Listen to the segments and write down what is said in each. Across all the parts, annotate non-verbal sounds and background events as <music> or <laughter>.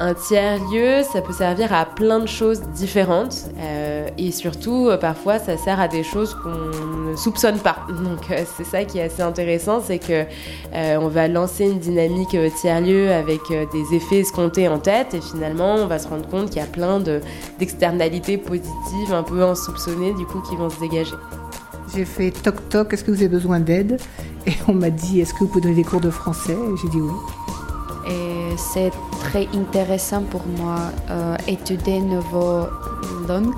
Un tiers-lieu, ça peut servir à plein de choses différentes euh, et surtout, euh, parfois, ça sert à des choses qu'on ne soupçonne pas. <laughs> Donc, euh, c'est ça qui est assez intéressant, c'est que on va lancer une dynamique tiers-lieu avec des effets escomptés en tête et finalement, on va se rendre compte qu'il y a plein d'externalités positives, un peu insoupçonnées, du coup, qui vont se dégager. J'ai fait toc toc, est-ce que vous avez besoin d'aide? Et on m'a dit, est-ce que vous pouvez donner des cours de français? Et j'ai dit oui. C'est très intéressant pour moi euh, étudier nouveaux langues.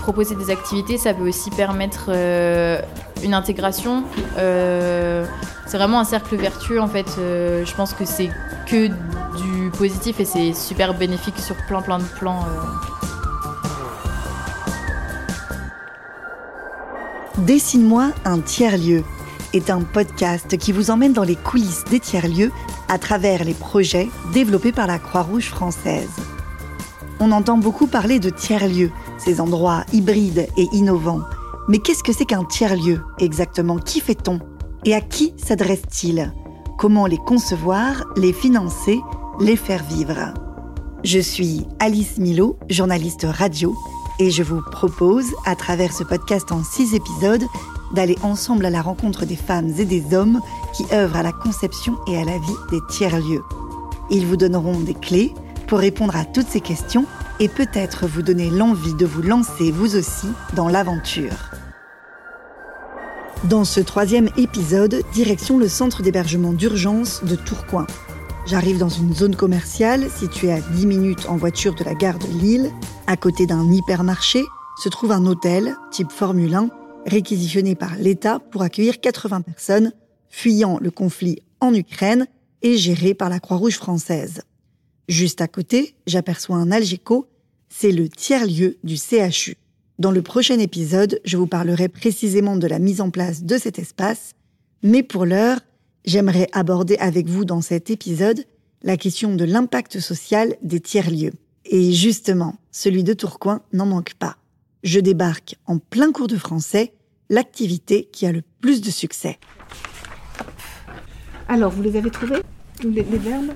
Proposer des activités, ça peut aussi permettre euh, une intégration. Euh, c'est vraiment un cercle vertueux en fait. Euh, je pense que c'est que du positif et c'est super bénéfique sur plein plein de plans. Dessine-moi un tiers-lieu est un podcast qui vous emmène dans les coulisses des tiers-lieux à travers les projets développés par la Croix-Rouge française. On entend beaucoup parler de tiers-lieux, ces endroits hybrides et innovants. Mais qu'est-ce que c'est qu'un tiers-lieu exactement? Qui fait-on? Et à qui s'adresse-t-il? Comment les concevoir, les financer, les faire vivre? Je suis Alice Milo, journaliste radio, et je vous propose, à travers ce podcast en six épisodes, d'aller ensemble à la rencontre des femmes et des hommes qui œuvrent à la conception et à la vie des tiers-lieux. Ils vous donneront des clés pour répondre à toutes ces questions et peut-être vous donner l'envie de vous lancer vous aussi dans l'aventure. Dans ce troisième épisode, direction le centre d'hébergement d'urgence de Tourcoing. J'arrive dans une zone commerciale située à 10 minutes en voiture de la gare de Lille. À côté d'un hypermarché se trouve un hôtel type Formule 1 réquisitionné par l'État pour accueillir 80 personnes fuyant le conflit en Ukraine et géré par la Croix-Rouge française. Juste à côté, j'aperçois un Algeco, c'est le tiers-lieu du CHU. Dans le prochain épisode, je vous parlerai précisément de la mise en place de cet espace, mais pour l'heure, j'aimerais aborder avec vous dans cet épisode la question de l'impact social des tiers-lieux. Et justement, celui de Tourcoing n'en manque pas. Je débarque en plein cours de français, l'activité qui a le plus de succès. Alors, vous les avez trouvés les, les verbes?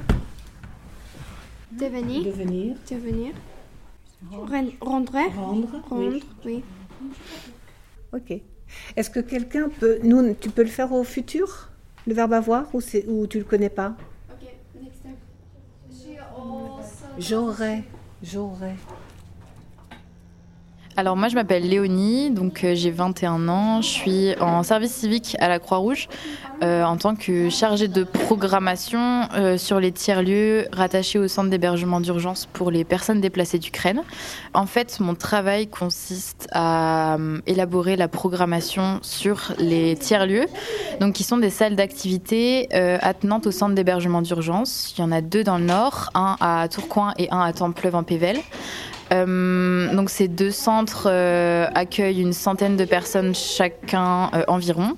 Devenir. Devenir. Devenir. Rendre. Rendre. Rendre, oui. Ok. Est-ce que quelqu'un peut. Nous, tu peux le faire au futur Le verbe avoir ou, ou tu le connais pas? Ok, next step. J'aurais. J'aurais. Alors moi je m'appelle Léonie, donc euh, j'ai 21 ans, je suis en service civique à la Croix-Rouge euh, en tant que chargée de programmation euh, sur les tiers-lieux rattachés au centre d'hébergement d'urgence pour les personnes déplacées d'Ukraine. En fait mon travail consiste à élaborer la programmation sur les tiers-lieux, donc qui sont des salles d'activité attenantes au centre d'hébergement d'urgence. Il y en a deux dans le nord, un à Tourcoing et un à Templeuve en Pével. Euh, donc ces deux centres euh, accueillent une centaine de personnes chacun euh, environ.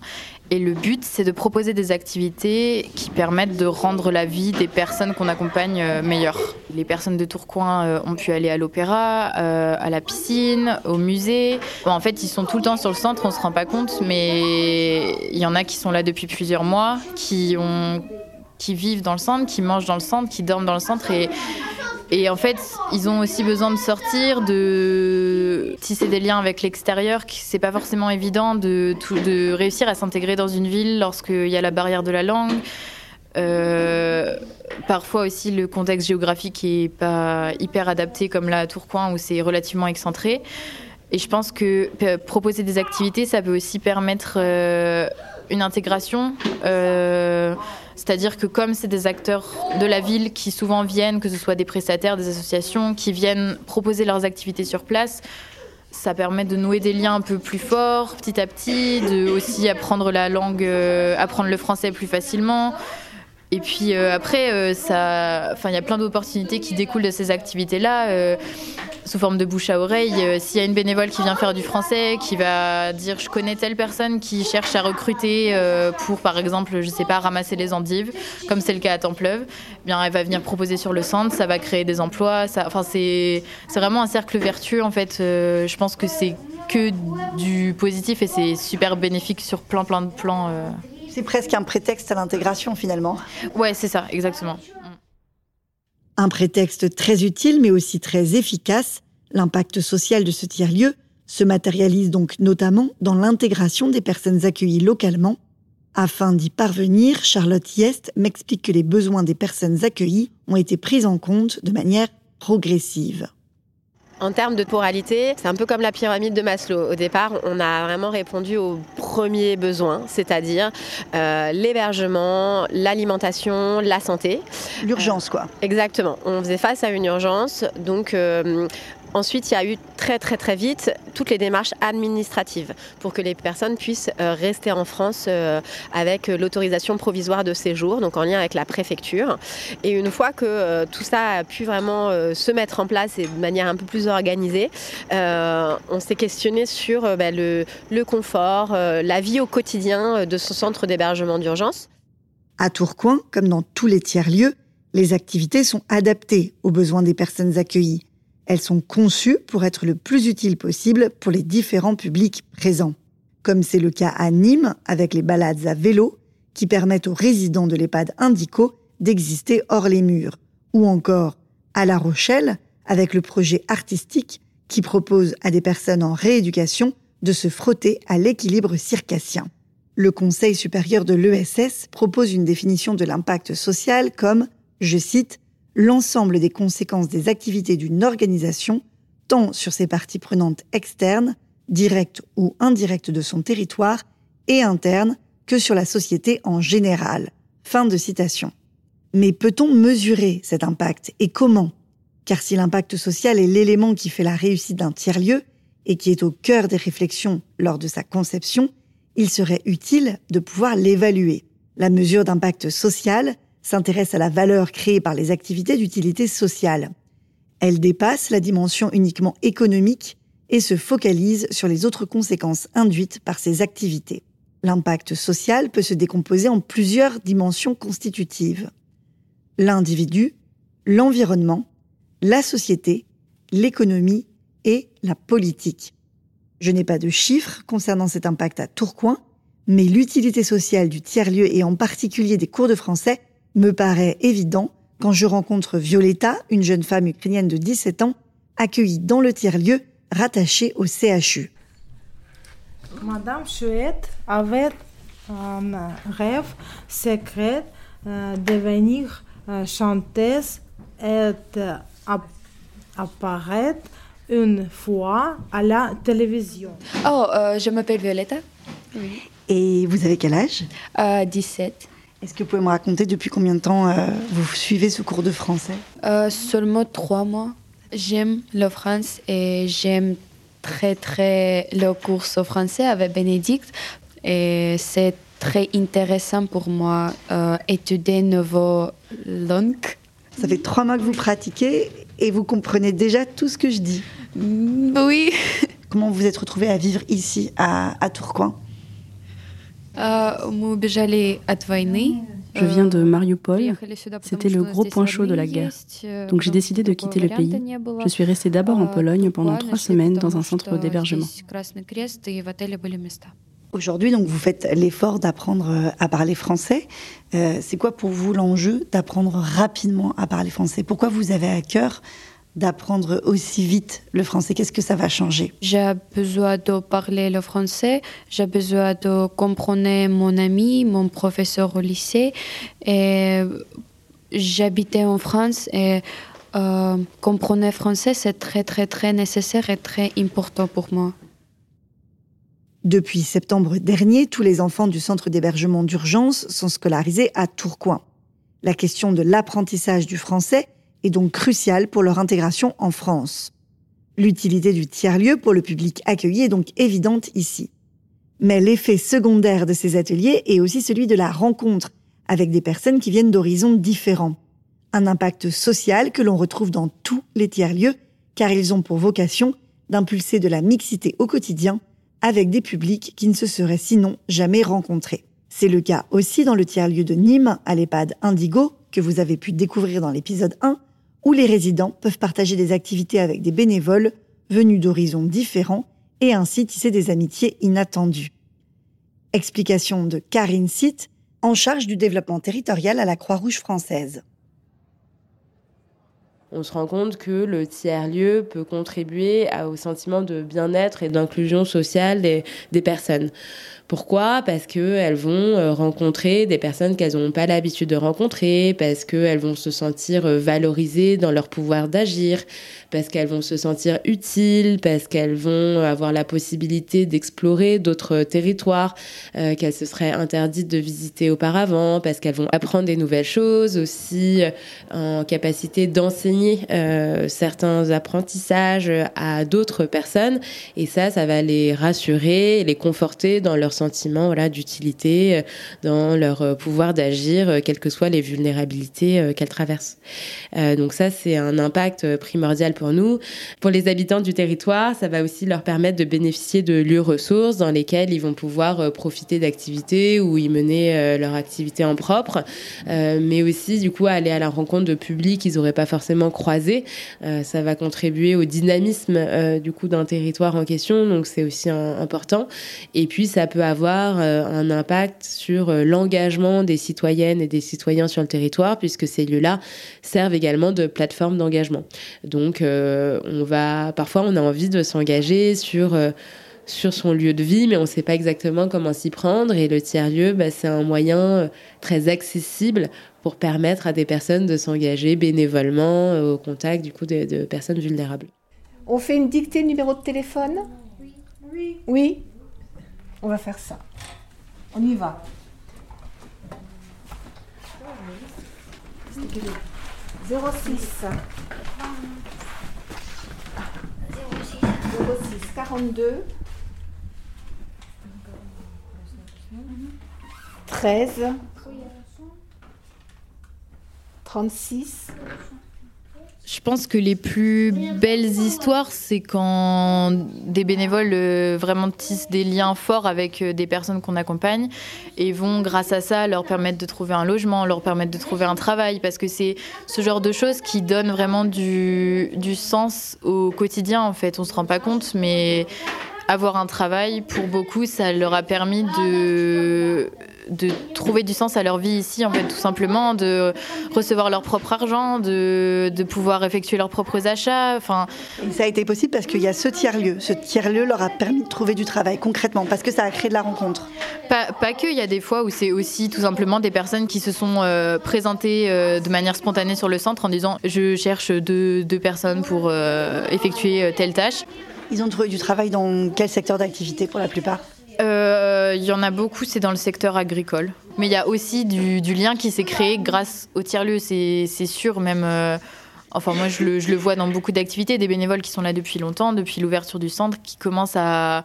Et le but, c'est de proposer des activités qui permettent de rendre la vie des personnes qu'on accompagne meilleure. Les personnes de Tourcoing ont pu aller à l'opéra, à la piscine, au musée. en fait, ils sont tout le temps sur le centre, on se rend pas compte, mais il y en a qui sont là depuis plusieurs mois, qui qui vivent dans le centre, qui mangent dans le centre, qui dorment dans le centre et et en fait, ils ont aussi besoin de sortir, de tisser des liens avec l'extérieur. C'est pas forcément évident de, réussir à s'intégrer dans une ville lorsqu'il y a la barrière de la langue. Euh, parfois aussi le contexte géographique est pas hyper adapté comme là à Tourcoing où c'est relativement excentré. Et je pense que proposer des activités, ça peut aussi permettre euh, une intégration. Euh, c'est-à-dire que comme c'est des acteurs de la ville qui souvent viennent, que ce soit des prestataires, des associations, qui viennent proposer leurs activités sur place, ça permet de nouer des liens un peu plus forts petit à petit, de aussi apprendre la langue, euh, apprendre le français plus facilement. Et puis euh, après, euh, il y a plein d'opportunités qui découlent de ces activités-là, euh, sous forme de bouche à oreille. S'il y a une bénévole qui vient faire du français, qui va dire je connais telle personne qui cherche à recruter pour, par exemple, je sais pas, ramasser les endives, comme c'est le cas à Templeuve, eh bien, elle va venir proposer sur le centre, ça va créer des emplois. C'est, c'est vraiment un cercle vertueux en fait. je pense que c'est que du positif et c'est super bénéfique sur plein plein de plans. C'est presque un prétexte à l'intégration finalement. Ouais, c'est ça, exactement. Un prétexte très utile mais aussi très efficace, l'impact social de ce tiers-lieu se matérialise donc notamment dans l'intégration des personnes accueillies localement. Afin d'y parvenir, Charlotte Yest m'explique que les besoins des personnes accueillies ont été pris en compte de manière progressive. En termes de poralité, c'est un peu comme la pyramide de Maslow. Au départ, on a vraiment répondu aux premiers besoins, c'est-à-dire euh, l'hébergement, l'alimentation, la santé. L'urgence, quoi. Exactement. On faisait face à une urgence, donc euh, Ensuite, il y a eu très très vite toutes les démarches administratives pour que les personnes puissent euh, rester en France euh, avec l'autorisation provisoire de séjour, donc en lien avec la préfecture. Et une fois que euh, tout ça a pu vraiment se mettre en place et de manière un peu plus organisée, on s'est questionné sur ben, le, le, confort, la vie au quotidien de ce centre d'hébergement d'urgence. À Tourcoing, comme dans tous les tiers-lieux, les activités sont adaptées aux besoins des personnes accueillies. Elles sont conçues pour être le plus utiles possible pour les différents publics présents. Comme c'est le cas à Nîmes avec les balades à vélo qui permettent aux résidents de l'EHPAD Indico d'exister hors les murs. Ou encore à La Rochelle avec le projet artistique qui propose à des personnes en rééducation de se frotter à l'équilibre circassien. Le Conseil supérieur de l'ESS propose une définition de l'impact social comme, je cite, l'ensemble des conséquences des activités d'une organisation, tant sur ses parties prenantes externes, directes ou indirectes de son territoire, et internes, que sur la société en général. Fin de citation. Mais peut-on mesurer cet impact et comment? Car si l'impact social est l'élément qui fait la réussite d'un tiers-lieu et qui est au cœur des réflexions lors de sa conception, il serait utile de pouvoir l'évaluer. La mesure d'impact social s'intéresse à la valeur créée par les activités d'utilité sociale. Elle dépasse la dimension uniquement économique et se focalise sur les autres conséquences induites par ces activités. L'impact social peut se décomposer en plusieurs dimensions constitutives. L'individu, l'environnement, la société, l'économie et la politique. Je n'ai pas de chiffres concernant cet impact à Tourcoing, mais l'utilité sociale du tiers-lieu et en particulier des cours de français me paraît évident quand je rencontre Violetta, une jeune femme ukrainienne de 17 ans, accueillie dans le tiers-lieu rattaché au CHU. Madame Chouette avait un rêve secret euh, de devenir euh, chanteuse et apparaître une fois à la télévision. Oh, euh, je m'appelle Violetta. Et vous avez quel âge? 17. Est-ce que vous pouvez me raconter depuis combien de temps euh, vous suivez ce cours de français? Euh, Seulement trois mois. J'aime la France et j'aime très très le cours de français avec Bénédicte et c'est très intéressant pour moi euh, étudier nouvelle langue. Ça fait trois mois que vous pratiquez et vous comprenez déjà tout ce que je dis. Oui. Comment vous êtes retrouvé à vivre ici à, à Tourcoing? Je viens de Mariupol. C'était le gros point chaud de la guerre. Donc j'ai décidé de quitter le pays. Je suis restée d'abord en Pologne pendant trois semaines dans un centre d'hébergement. Aujourd'hui, donc vous faites l'effort d'apprendre euh, à parler français. Euh, c'est quoi pour vous l'enjeu d'apprendre rapidement à parler français? Pourquoi vous avez à cœur d'apprendre aussi vite le français Qu'est-ce que ça va changer? J'ai besoin de parler le français, j'ai besoin de comprendre mon ami, mon professeur au lycée. Et j'habitais en France et euh, comprendre français, c'est très très très nécessaire et très important pour moi. Depuis septembre dernier, tous les enfants du centre d'hébergement d'urgence sont scolarisés à Tourcoing. La question de l'apprentissage du français est donc crucial pour leur intégration en France. L'utilité du tiers-lieu pour le public accueilli est donc évidente ici. Mais l'effet secondaire de ces ateliers est aussi celui de la rencontre avec des personnes qui viennent d'horizons différents. Un impact social que l'on retrouve dans tous les tiers-lieux car ils ont pour vocation d'impulser de la mixité au quotidien avec des publics qui ne se seraient sinon jamais rencontrés. C'est le cas aussi dans le tiers-lieu de Nîmes à l'EHPAD Indigo que vous avez pu découvrir dans l'épisode 1 où les résidents peuvent partager des activités avec des bénévoles venus d'horizons différents et ainsi tisser des amitiés inattendues. Explication de Karine Sitt, en charge du développement territorial à la Croix-Rouge française. On se rend compte que le tiers-lieu peut contribuer au sentiment de bien-être et d'inclusion sociale des, personnes. Pourquoi? Parce qu'elles vont euh, rencontrer des personnes qu'elles n'ont pas l'habitude de rencontrer, parce qu'elles vont se sentir euh, valorisées dans leur pouvoir d'agir, parce qu'elles vont se sentir utiles, parce qu'elles vont avoir la possibilité d'explorer d'autres territoires euh, qu'elles se seraient interdites de visiter auparavant, parce qu'elles vont apprendre des nouvelles choses, aussi en capacité d'enseigner certains apprentissages à d'autres personnes. Et ça, ça va les rassurer, les conforter dans leur sentiment voilà, d'utilité, euh, dans leur euh, pouvoir d'agir, euh, quelles que soient les vulnérabilités qu'elles traversent. donc ça, c'est un impact primordial pour nous. Pour les habitants du territoire, ça va aussi leur permettre de bénéficier de lieux ressources dans lesquels ils vont pouvoir profiter d'activités ou y mener leur activité en propre, mais aussi du coup aller à la rencontre de publics qu'ils n'auraient pas forcément croisés. ça va contribuer au dynamisme du coup d'un territoire en question, donc c'est aussi important. Et puis ça peut avoir euh, un impact sur euh, l'engagement des citoyennes et des citoyens sur le territoire, puisque ces lieux-là servent également de plateforme d'engagement. Donc, euh, on va, parfois, on a envie de s'engager sur sur son lieu de vie, mais on ne sait pas exactement comment s'y prendre. Et le tiers-lieu, bah, c'est un moyen très accessible pour permettre à des personnes de s'engager bénévolement au contact du coup de, de, personnes vulnérables. On fait une dictée numéro de téléphone? Oui. Oui on va faire ça. On y va. 06 06 42 13 36 je pense que les plus belles histoires, c'est quand des bénévoles euh, vraiment tissent des liens forts avec euh, des personnes qu'on accompagne et vont, grâce à ça, leur permettre de trouver un logement, leur permettre de trouver un travail, parce que c'est ce genre de choses qui donnent vraiment du, du sens au quotidien, en fait. On se rend pas compte, mais avoir un travail, pour beaucoup, ça leur a permis de de trouver du sens à leur vie ici, en fait, tout simplement, de recevoir leur propre argent, de, de pouvoir effectuer leurs propres achats. Enfin, ça a été possible parce qu'il y a ce tiers-lieu. Ce tiers-lieu leur a permis de trouver du travail concrètement, parce que ça a créé de la rencontre. Pas, pas que, il y a des fois où c'est aussi tout simplement des personnes qui se sont euh, présentées euh, de manière spontanée sur le centre en disant je cherche deux, deux personnes pour euh, effectuer telle tâche. Ils ont trouvé du travail dans quel secteur d'activité pour la plupart? Euh, il y en a beaucoup, c'est dans le secteur agricole. Mais il y a aussi du, lien qui s'est créé grâce au tiers-lieu, c'est sûr, même. Euh, enfin, moi, je le, je le, vois dans beaucoup d'activités, des bénévoles qui sont là depuis longtemps, depuis l'ouverture du centre, qui commencent à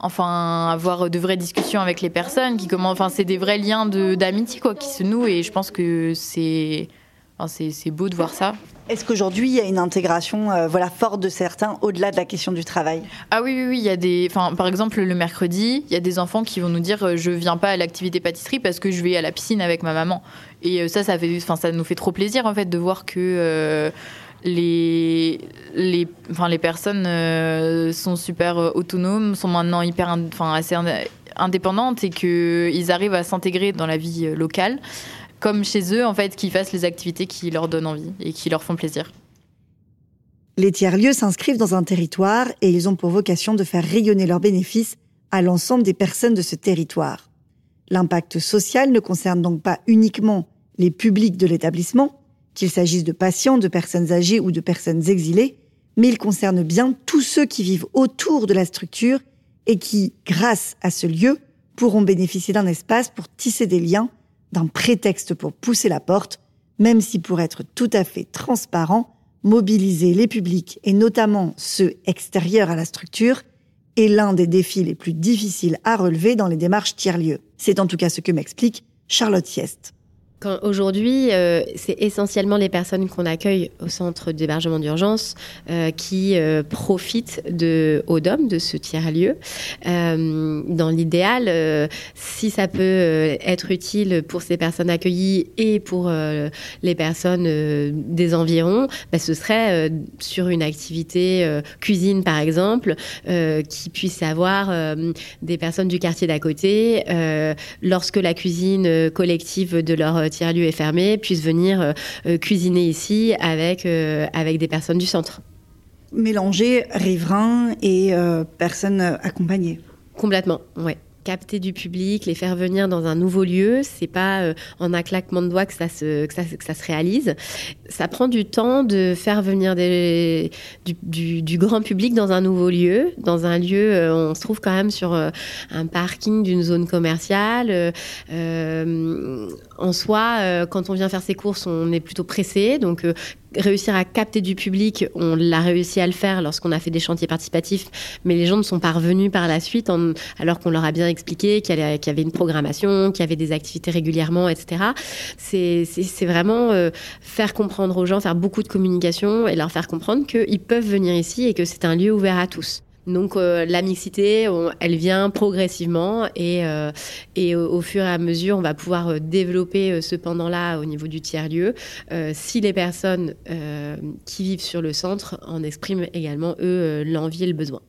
enfin avoir de vraies discussions avec les personnes, qui commencent, enfin, c'est des vrais liens d'amitié quoi qui se nouent, et je pense que c'est c'est beau de voir ça. Est-ce qu'aujourd'hui il y a une intégration euh, voilà, forte de certains au-delà de la question du travail? Ah oui, oui, oui. Il y a des, enfin, par exemple, le mercredi, il y a des enfants qui vont nous dire euh, Je viens pas à l'activité pâtisserie parce que je vais à la piscine avec ma maman. Et euh, ça, ça, fait, enfin, ça nous fait trop plaisir en fait de voir que. les, les, enfin, les personnes sont super autonomes, sont maintenant hyper, enfin, assez indépendantes et qu'ils arrivent à s'intégrer dans la vie locale comme chez eux, en fait, qu'ils fassent les activités qui leur donnent envie et qui leur font plaisir. Les tiers-lieux s'inscrivent dans un territoire et ils ont pour vocation de faire rayonner leurs bénéfices à l'ensemble des personnes de ce territoire. L'impact social ne concerne donc pas uniquement les publics de l'établissement, qu'il s'agisse de patients, de personnes âgées ou de personnes exilées, mais il concerne bien tous ceux qui vivent autour de la structure et qui, grâce à ce lieu, pourront bénéficier d'un espace pour tisser des liens d'un prétexte pour pousser la porte, même si pour être tout à fait transparent, mobiliser les publics et notamment ceux extérieurs à la structure est l'un des défis les plus difficiles à relever dans les démarches tiers-lieux. C'est en tout cas ce que m'explique Charlotte Siest. Aujourd'hui, euh, c'est essentiellement les personnes qu'on accueille au centre d'hébergement d'urgence euh, qui euh, profitent de ODOM, de ce tiers-lieu. dans l'idéal, si ça peut être utile pour ces personnes accueillies et pour les personnes des environs, bah, ce serait sur une activité cuisine, par exemple, qui puisse avoir des personnes du quartier d'à côté. lorsque la cuisine collective de leur tiers-lieu est fermé puissent venir cuisiner ici avec, avec des personnes du centre. Mélanger riverains et personnes accompagnées. Complètement, ouais capter du public, les faire venir dans un nouveau lieu. C'est pas euh, en un claquement de doigts que ça se que ça, se réalise. Ça prend du temps de faire venir du, grand public dans un nouveau lieu, dans un lieu. Euh, on se trouve quand même sur euh, un parking d'une zone commerciale. en soi, quand on vient faire ses courses, on est plutôt pressé. Donc réussir à capter du public, on l'a réussi à le faire lorsqu'on a fait des chantiers participatifs, mais les gens ne sont pas revenus par la suite alors qu'on leur a bien expliqué qu'il y, avait une programmation, qu'il y avait des activités régulièrement, etc. C'est vraiment euh, faire comprendre aux gens, faire beaucoup de communication et leur faire comprendre qu'ils peuvent venir ici et que c'est un lieu ouvert à tous. Donc euh, la mixité, elle vient progressivement et, euh, au, fur et à mesure, on va pouvoir euh, développer ce pendant-là au niveau du tiers-lieu si les personnes qui vivent sur le centre en expriment également, eux, l'envie et le besoin.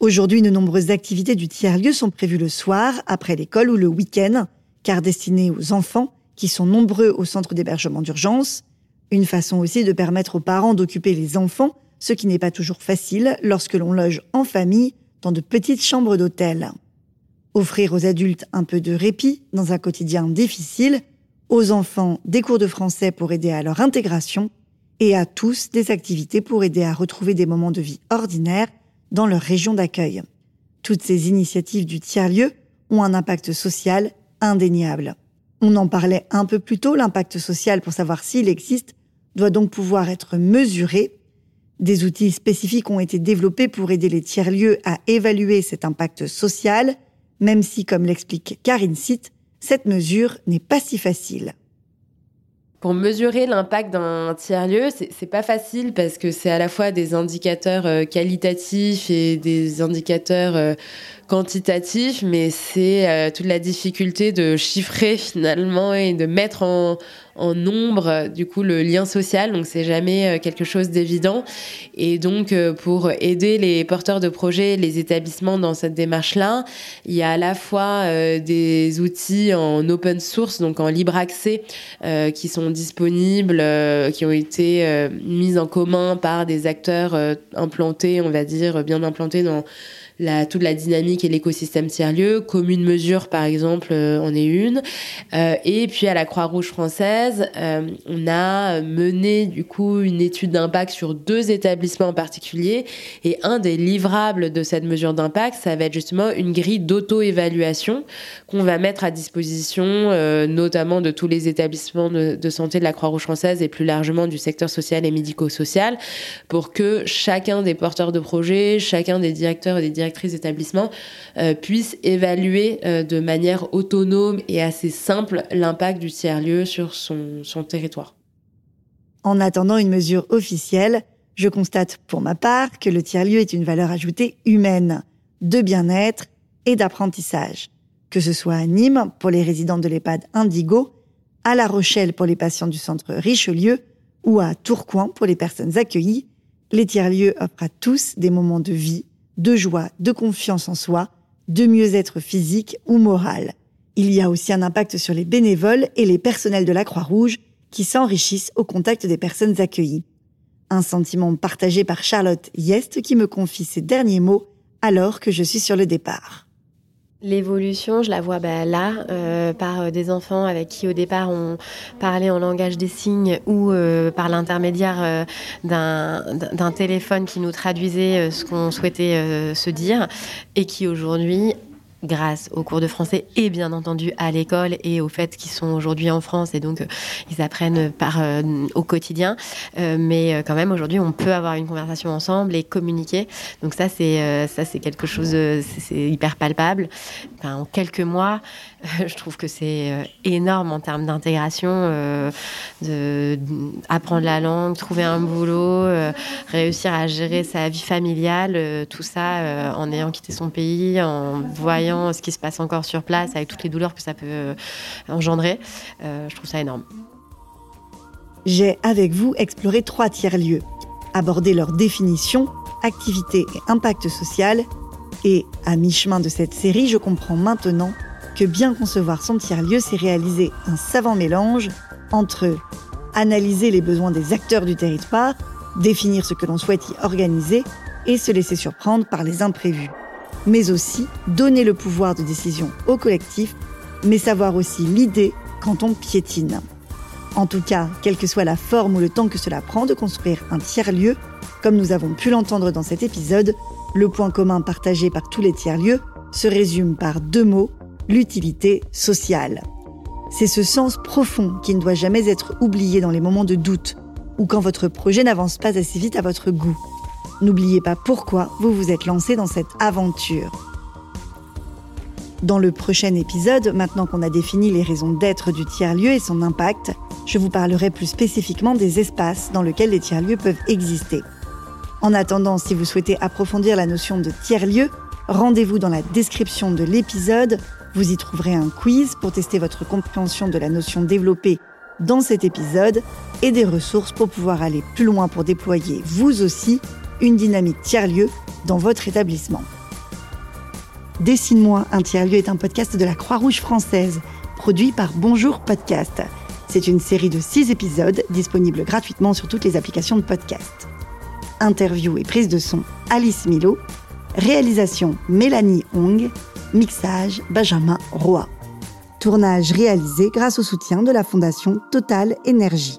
Aujourd'hui, de nombreuses activités du tiers-lieu sont prévues le soir, après l'école ou le week-end, car destinées aux enfants qui sont nombreux au centre d'hébergement d'urgence. Une façon aussi de permettre aux parents d'occuper les enfants ce qui n'est pas toujours facile lorsque l'on loge en famille dans de petites chambres d'hôtel. Offrir aux adultes un peu de répit dans un quotidien difficile, aux enfants des cours de français pour aider à leur intégration, et à tous des activités pour aider à retrouver des moments de vie ordinaires dans leur région d'accueil. Toutes ces initiatives du tiers-lieu ont un impact social indéniable. On en parlait un peu plus tôt, l'impact social pour savoir s'il existe doit donc pouvoir être mesuré des outils spécifiques ont été développés pour aider les tiers-lieux à évaluer cet impact social, même si, comme l'explique Karine Sitt, cette mesure n'est pas si facile. Pour mesurer l'impact d'un tiers-lieu, c'est pas facile parce que c'est à la fois des indicateurs euh, qualitatifs et des indicateurs quantitatifs, mais c'est euh, toute la difficulté de chiffrer finalement et de mettre en, nombre du coup le lien social. Donc c'est jamais euh, quelque chose d'évident. Et donc euh, pour aider les porteurs de projets les établissements dans cette démarche là il y a à la fois des outils en open source donc en libre accès qui sont disponibles qui ont été mis en commun par des acteurs implantés on va dire bien implantés dans la, toute la dynamique et l'écosystème tiers-lieu. Commune Mesure, par exemple, euh, en est une. Euh, et puis à la Croix-Rouge française, euh, on a mené du coup une étude d'impact sur deux établissements en particulier. Et un des livrables de cette mesure d'impact, ça va être justement une grille d'auto-évaluation qu'on va mettre à disposition, notamment de tous les établissements de, de santé de la Croix-Rouge française et plus largement du secteur social et médico-social, pour que chacun des porteurs de projets, chacun des directeurs et des directeurs directrice d'établissement euh, puisse évaluer euh, de manière autonome et assez simple l'impact du tiers-lieu sur son, son territoire. En attendant une mesure officielle, je constate pour ma part que le tiers-lieu est une valeur ajoutée humaine, de bien-être et d'apprentissage. Que ce soit à Nîmes pour les résidents de l'EHPAD Indigo, à La Rochelle pour les patients du centre Richelieu ou à Tourcoing pour les personnes accueillies, les tiers-lieux offrent à tous des moments de vie de joie, de confiance en soi, de mieux-être physique ou moral. Il y a aussi un impact sur les bénévoles et les personnels de la Croix-Rouge qui s'enrichissent au contact des personnes accueillies. Un sentiment partagé par Charlotte Yest qui me confie ses derniers mots alors que je suis sur le départ. L'évolution, je la vois bah, là, euh, par euh, des enfants avec qui au départ on parlait en langage des signes ou euh, par l'intermédiaire d'un téléphone qui nous traduisait ce qu'on souhaitait se dire et qui aujourd'hui grâce aux cours de français et bien entendu à l'école et au fait qu'ils sont aujourd'hui en France et donc euh, ils apprennent par euh, au quotidien. Euh, mais quand même aujourd'hui on peut avoir une conversation ensemble et communiquer. Donc ça c'est ça c'est quelque chose c'est hyper palpable. en quelques mois, <laughs> je trouve que c'est énorme en termes d'intégration, de apprendre la langue, trouver un boulot, réussir à gérer sa vie familiale, tout ça en ayant quitté son pays, en voyant ce qui se passe encore sur place, avec toutes les douleurs que ça peut euh, engendrer. Euh, je trouve ça énorme. J'ai avec vous exploré trois tiers-lieux, abordé leur définition, activité et impact social, et à mi-chemin de cette série, je comprends maintenant que bien concevoir son tiers-lieu, c'est réaliser un savant mélange entre analyser les besoins des acteurs du territoire, définir ce que l'on souhaite y organiser et se laisser surprendre par les imprévus. Mais aussi donner le pouvoir de décision au collectif, mais savoir aussi l'idée quand on piétine. En tout cas, quelle que soit la forme ou le temps que cela prend de construire un tiers-lieu, comme nous avons pu l'entendre dans cet épisode, le point commun partagé par tous les tiers-lieux se résume par deux mots, l'utilité sociale. C'est ce sens profond qui ne doit jamais être oublié dans les moments de doute ou quand votre projet n'avance pas assez vite à votre goût. N'oubliez pas pourquoi vous vous êtes lancé dans cette aventure. Dans le prochain épisode, maintenant qu'on a défini les raisons d'être du tiers-lieu et son impact, je vous parlerai plus spécifiquement des espaces dans lesquels les tiers-lieux peuvent exister. En attendant, si vous souhaitez approfondir la notion de tiers-lieu, rendez-vous dans la description de l'épisode. Vous y trouverez un quiz pour tester votre compréhension de la notion développée dans cet épisode et des ressources pour pouvoir aller plus loin pour déployer vous aussi une dynamique tiers-lieu dans votre établissement. Dessine-moi un tiers-lieu est un podcast de la Croix-Rouge française, produit par Bonjour Podcast. C'est une série de six épisodes disponibles gratuitement sur toutes les applications de podcast. Interview et prise de son Alice Milo. Réalisation Mélanie Hong. Mixage Benjamin Roy. Tournage réalisé grâce au soutien de la Fondation Total Énergie.